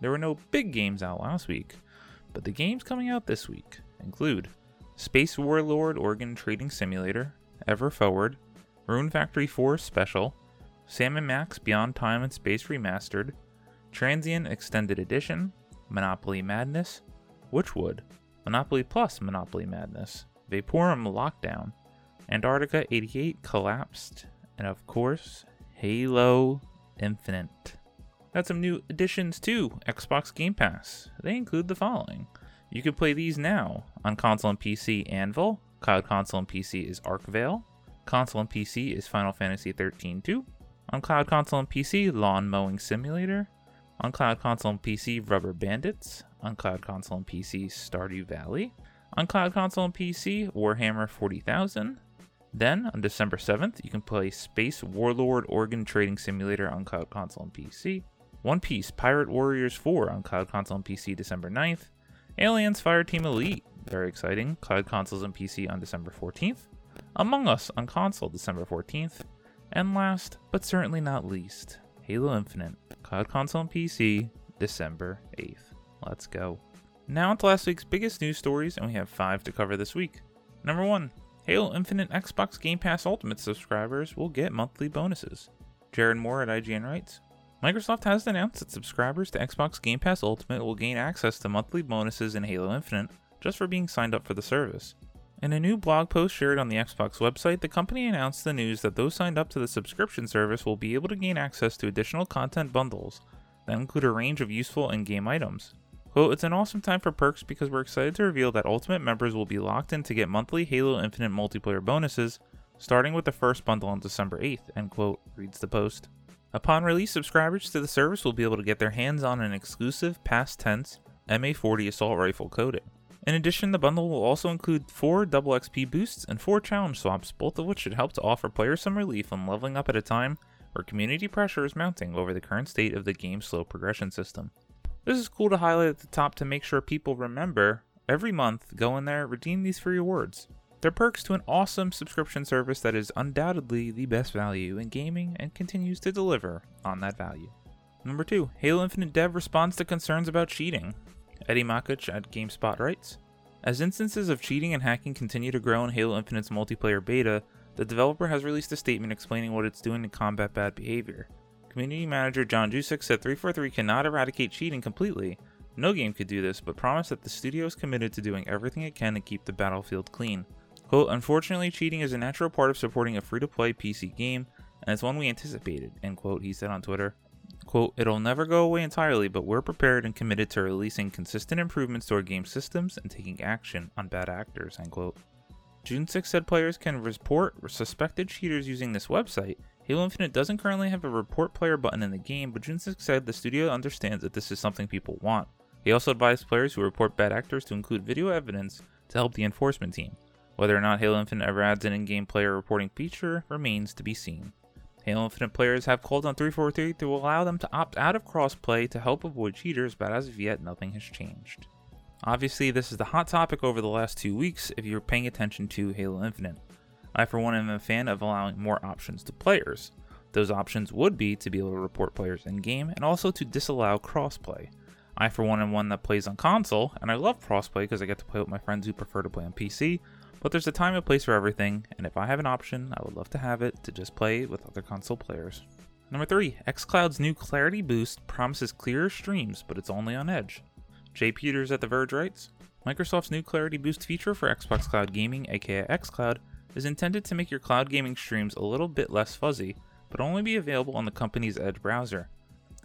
There were no big games out last week, but the games coming out this week include Space Warlord Organ Trading Simulator, Ever Forward, Rune Factory 4 Special, Sam & Max Beyond Time and Space Remastered, Transient Extended Edition, Monopoly Madness, Wytchwood, Monopoly Plus Monopoly Madness, Vaporum Lockdown, Antarctica 88 Collapsed, and of course, Halo Infinite. Got some new additions to Xbox Game Pass. They include the following. You can play these now on console and PC Anvil, cloud console and PC is Archvale, console and PC is Final Fantasy XIII 2, on cloud console and PC Lawn Mowing Simulator, on cloud console and PC Rubber Bandits, on cloud console and PC Stardew Valley, on cloud console and PC Warhammer 40,000. Then on December 7th, you can play Space Warlord Organ Trading Simulator on cloud console and PC. One Piece Pirate Warriors 4 on Cloud Console and PC December 9th. Aliens Fireteam Elite, very exciting, Cloud Consoles and PC on December 14th. Among Us on console December 14th. And last, but certainly not least, Halo Infinite, Cloud Console and PC December 8th. Let's go. Now to last week's biggest news stories, and we have five to cover this week. Number one, Halo Infinite Xbox Game Pass Ultimate subscribers will get monthly bonuses. Jared Moore at IGN writes, Microsoft has announced that subscribers to Xbox Game Pass Ultimate will gain access to monthly bonuses in Halo Infinite just for being signed up for the service. In a new blog post shared on the Xbox website, the company announced the news that those signed up to the subscription service will be able to gain access to additional content bundles that include a range of useful in game items. Quote, it's an awesome time for perks because we're excited to reveal that Ultimate members will be locked in to get monthly Halo Infinite multiplayer bonuses, starting with the first bundle on December 8th, end quote, reads the post. Upon release, subscribers to the service will be able to get their hands on an exclusive past tense MA40 assault rifle coating. In addition, the bundle will also include 4 double XP boosts and 4 challenge swaps, both of which should help to offer players some relief on leveling up at a time where community pressure is mounting over the current state of the game's slow progression system. This is cool to highlight at the top to make sure people remember every month go in there, redeem these free rewards. They're perks to an awesome subscription service that is undoubtedly the best value in gaming and continues to deliver on that value. Number 2, Halo Infinite Dev responds to concerns about cheating. Eddie Makuch at GameSpot writes As instances of cheating and hacking continue to grow in Halo Infinite's multiplayer beta, the developer has released a statement explaining what it's doing to combat bad behavior. Community manager John Junyszek said 343 cannot eradicate cheating completely. No game could do this, but promised that the studio is committed to doing everything it can to keep the battlefield clean. Quote, unfortunately, cheating is a natural part of supporting a free to play PC game, and it's one we anticipated, end quote, he said on Twitter. Quote, it'll never go away entirely, but we're prepared and committed to releasing consistent improvements to our game systems and taking action on bad actors, end quote. Junyszek said players can report suspected cheaters using this website. Halo Infinite doesn't currently have a report player button in the game, but Junyszek said the studio understands that this is something people want. He also advised players who report bad actors to include video evidence to help the enforcement team. Whether or not Halo Infinite ever adds an in game player reporting feature remains to be seen. Halo Infinite players have called on 343 to allow them to opt out of crossplay to help avoid cheaters, but as of yet, nothing has changed. Obviously, this is the hot topic over the last two weeks if you're paying attention to Halo Infinite. I, for one, am a fan of allowing more options to players. Those options would be to be able to report players in game and also to disallow crossplay. I, for one, am one that plays on console, and I love crossplay because I get to play with my friends who prefer to play on PC, but there's a time and place for everything, and if I have an option, I would love to have it to just play with other console players. Number 3, xCloud's new Clarity Boost promises clearer streams, but it's only on Edge. Jay Peters at The Verge writes Microsoft's new Clarity Boost feature for Xbox Cloud Gaming, aka xCloud, is intended to make your cloud gaming streams a little bit less fuzzy, but only be available on the company's Edge browser.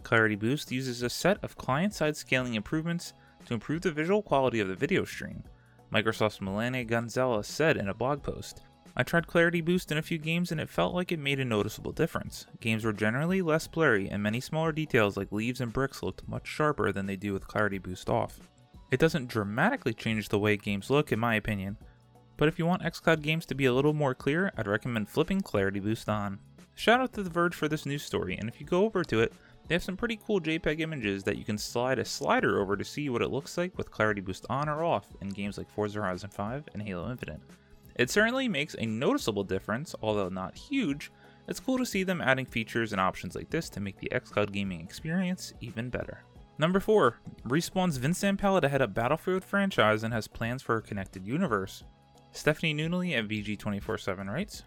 Clarity Boost uses a set of client side scaling improvements to improve the visual quality of the video stream, Microsoft's Melania Gonzalez said in a blog post. I tried Clarity Boost in a few games and it felt like it made a noticeable difference. Games were generally less blurry, and many smaller details like leaves and bricks looked much sharper than they do with Clarity Boost off. It doesn't dramatically change the way games look, in my opinion, but if you want xCloud games to be a little more clear, I'd recommend flipping Clarity Boost on. Shout out to The Verge for this news story, and if you go over to it, they have some pretty cool JPEG images that you can slide a slider over to see what it looks like with Clarity Boost on or off in games like Forza Horizon 5 and Halo Infinite. It certainly makes a noticeable difference, although not huge. It's cool to see them adding features and options like this to make the xCloud gaming experience even better. Number 4. Respawn's Vince Zampella to head up Battlefield franchise and has plans for a connected universe. Stephany Nunneley at VG247 writes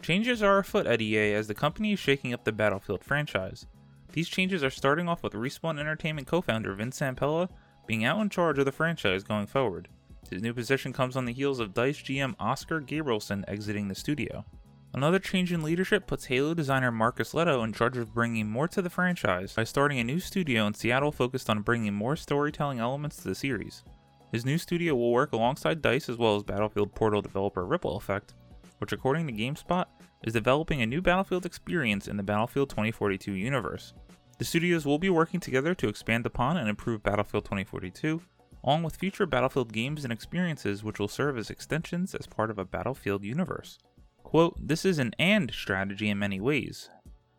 Changes are afoot at EA as the company is shaking up the Battlefield franchise. These changes are starting off with Respawn Entertainment co founder Vince Zampella being out in charge of the franchise going forward. His new position comes on the heels of DICE GM Oskar Gabrielson exiting the studio. Another change in leadership puts Halo designer Marcus Lehto in charge of bringing more to the franchise by starting a new studio in Seattle focused on bringing more storytelling elements to the series. His new studio will work alongside DICE as well as Battlefield Portal developer Ripple Effect, which, according to GameSpot, is developing a new Battlefield experience in the Battlefield 2042 universe. The studios will be working together to expand upon and improve Battlefield 2042, along with future Battlefield games and experiences which will serve as extensions as part of a Battlefield universe. Quote, This is an and strategy in many ways.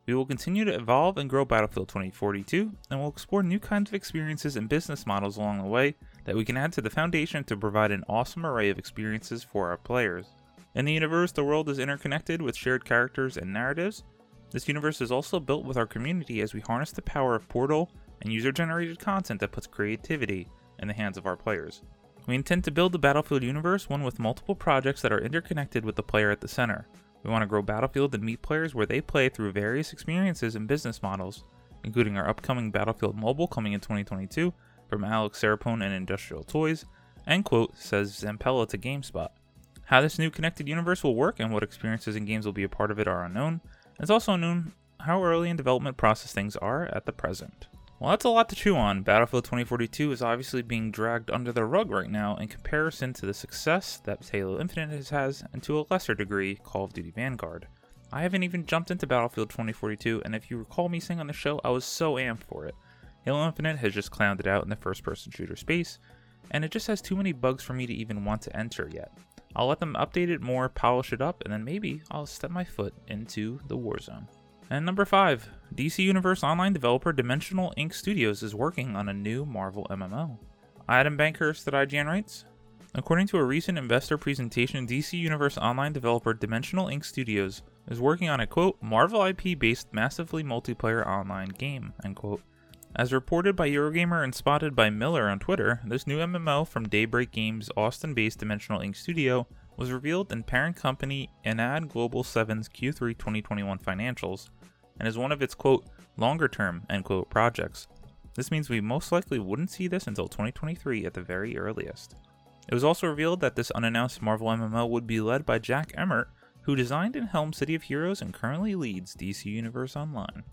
We will continue to evolve and grow Battlefield 2042, and will explore new kinds of experiences and business models along the way that we can add to the foundation to provide an awesome array of experiences for our players. In the universe, the world is interconnected with shared characters and narratives. This universe is also built with our community as we harness the power of Portal and user generated content that puts creativity in the hands of our players. We intend to build the Battlefield universe, one with multiple projects that are interconnected with the player at the center. We want to grow Battlefield and meet players where they play through various experiences and business models, including our upcoming Battlefield Mobile coming in 2022 from Alex Seropian and Industrial Toys, end quote, says Zampella to GameSpot. How this new connected universe will work and what experiences and games will be a part of it are unknown. It's also unknown how early in development process things are at the present. Well, that's a lot to chew on. Battlefield 2042 is obviously being dragged under the rug right now in comparison to the success that Halo Infinite has, and to a lesser degree, Call of Duty Vanguard. I haven't even jumped into Battlefield 2042, and if you recall me saying on the show, I was so amped for it. Halo Infinite has just clowned it out in the first person shooter space, and it just has too many bugs for me to even want to enter yet. I'll let them update it more, polish it up, and then maybe I'll step my foot into the Warzone. And number 5, DC Universe online developer Dimensional Ink Studios is working on a new Marvel MMO. Adam Bankhurst at IGN writes According to a recent investor presentation, DC Universe online developer Dimensional Ink Studios is working on a quote Marvel IP based massively multiplayer online game, end quote. As reported by Eurogamer and spotted by Miller on Twitter, this new MMO from Daybreak Games' Austin based Dimensional Ink studio was revealed in parent company Enad Global 7's Q3 2021 financials and is one of its quote longer term end quote projects. This means we most likely wouldn't see this until 2023 at the very earliest. It was also revealed that this unannounced Marvel MMO would be led by Jack Emmert, who designed and helmed City of Heroes and currently leads DC Universe Online.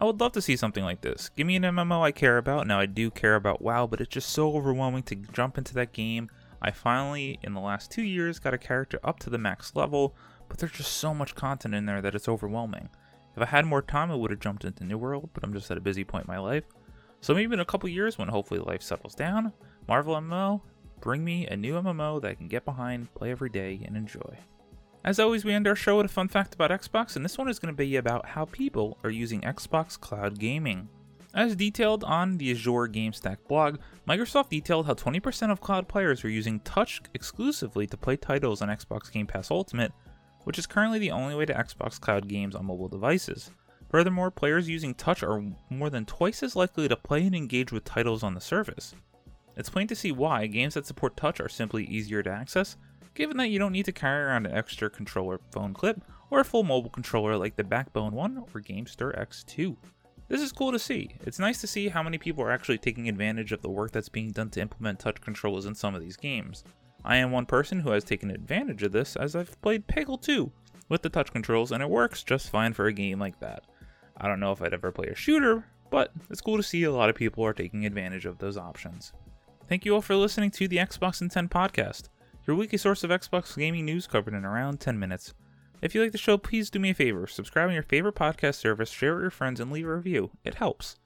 I would love to see something like this. Give me an MMO I care about. Now, I do care about WoW, but it's just so overwhelming to jump into that game. I finally, in the last two years, got a character up to the max level, but there's just so much content in there that it's overwhelming. If I had more time, I would have jumped into New World, but I'm just at a busy point in my life. So maybe in a couple years, when hopefully life settles down, Marvel MMO, bring me a new MMO that I can get behind, play every day, and enjoy. As always, we end our show with a fun fact about Xbox, and this one is going to be about how people are using Xbox Cloud Gaming. As detailed on the Azure GameStack blog, Microsoft detailed how 20% of cloud players are using Touch exclusively to play titles on Xbox Game Pass Ultimate, which is currently the only way to Xbox Cloud games on mobile devices. Furthermore, players using Touch are more than twice as likely to play and engage with titles on the service. It's plain to see why games that support Touch are simply easier to access given that you don't need to carry around an extra controller phone clip or a full mobile controller like the Backbone one or GameSir X2. This is cool to see. It's nice to see how many people are actually taking advantage of the work that's being done to implement touch controllers in some of these games. I am one person who has taken advantage of this as I've played Peggle 2 with the touch controls and it works just fine for a game like that. I don't know if I'd ever play a shooter, but it's cool to see a lot of people are taking advantage of those options. Thank you all for listening to the Xbox in 10 podcast. Your weekly source of Xbox gaming news covered in around 10 minutes. If you like the show, please do me a favor subscribe on your favorite podcast service, share with your friends, and leave a review. It helps.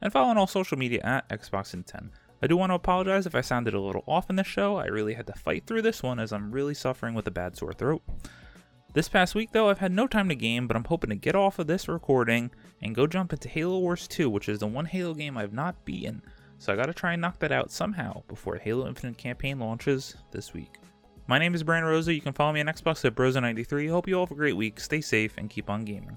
And follow on all social media at Xbox in 10. I do want to apologize if I sounded a little off in this show. I really had to fight through this one as I'm really suffering with a bad sore throat. This past week, though, I've had no time to game, but I'm hoping to get off of this recording and go jump into Halo Wars 2, which is the one Halo game I've not beaten. So I gotta try and knock that out somehow before Halo Infinite campaign launches this week. My name is Brandon Rosa. You can follow me on Xbox at Brosa93. Hope you all have a great week. Stay safe and keep on gaming.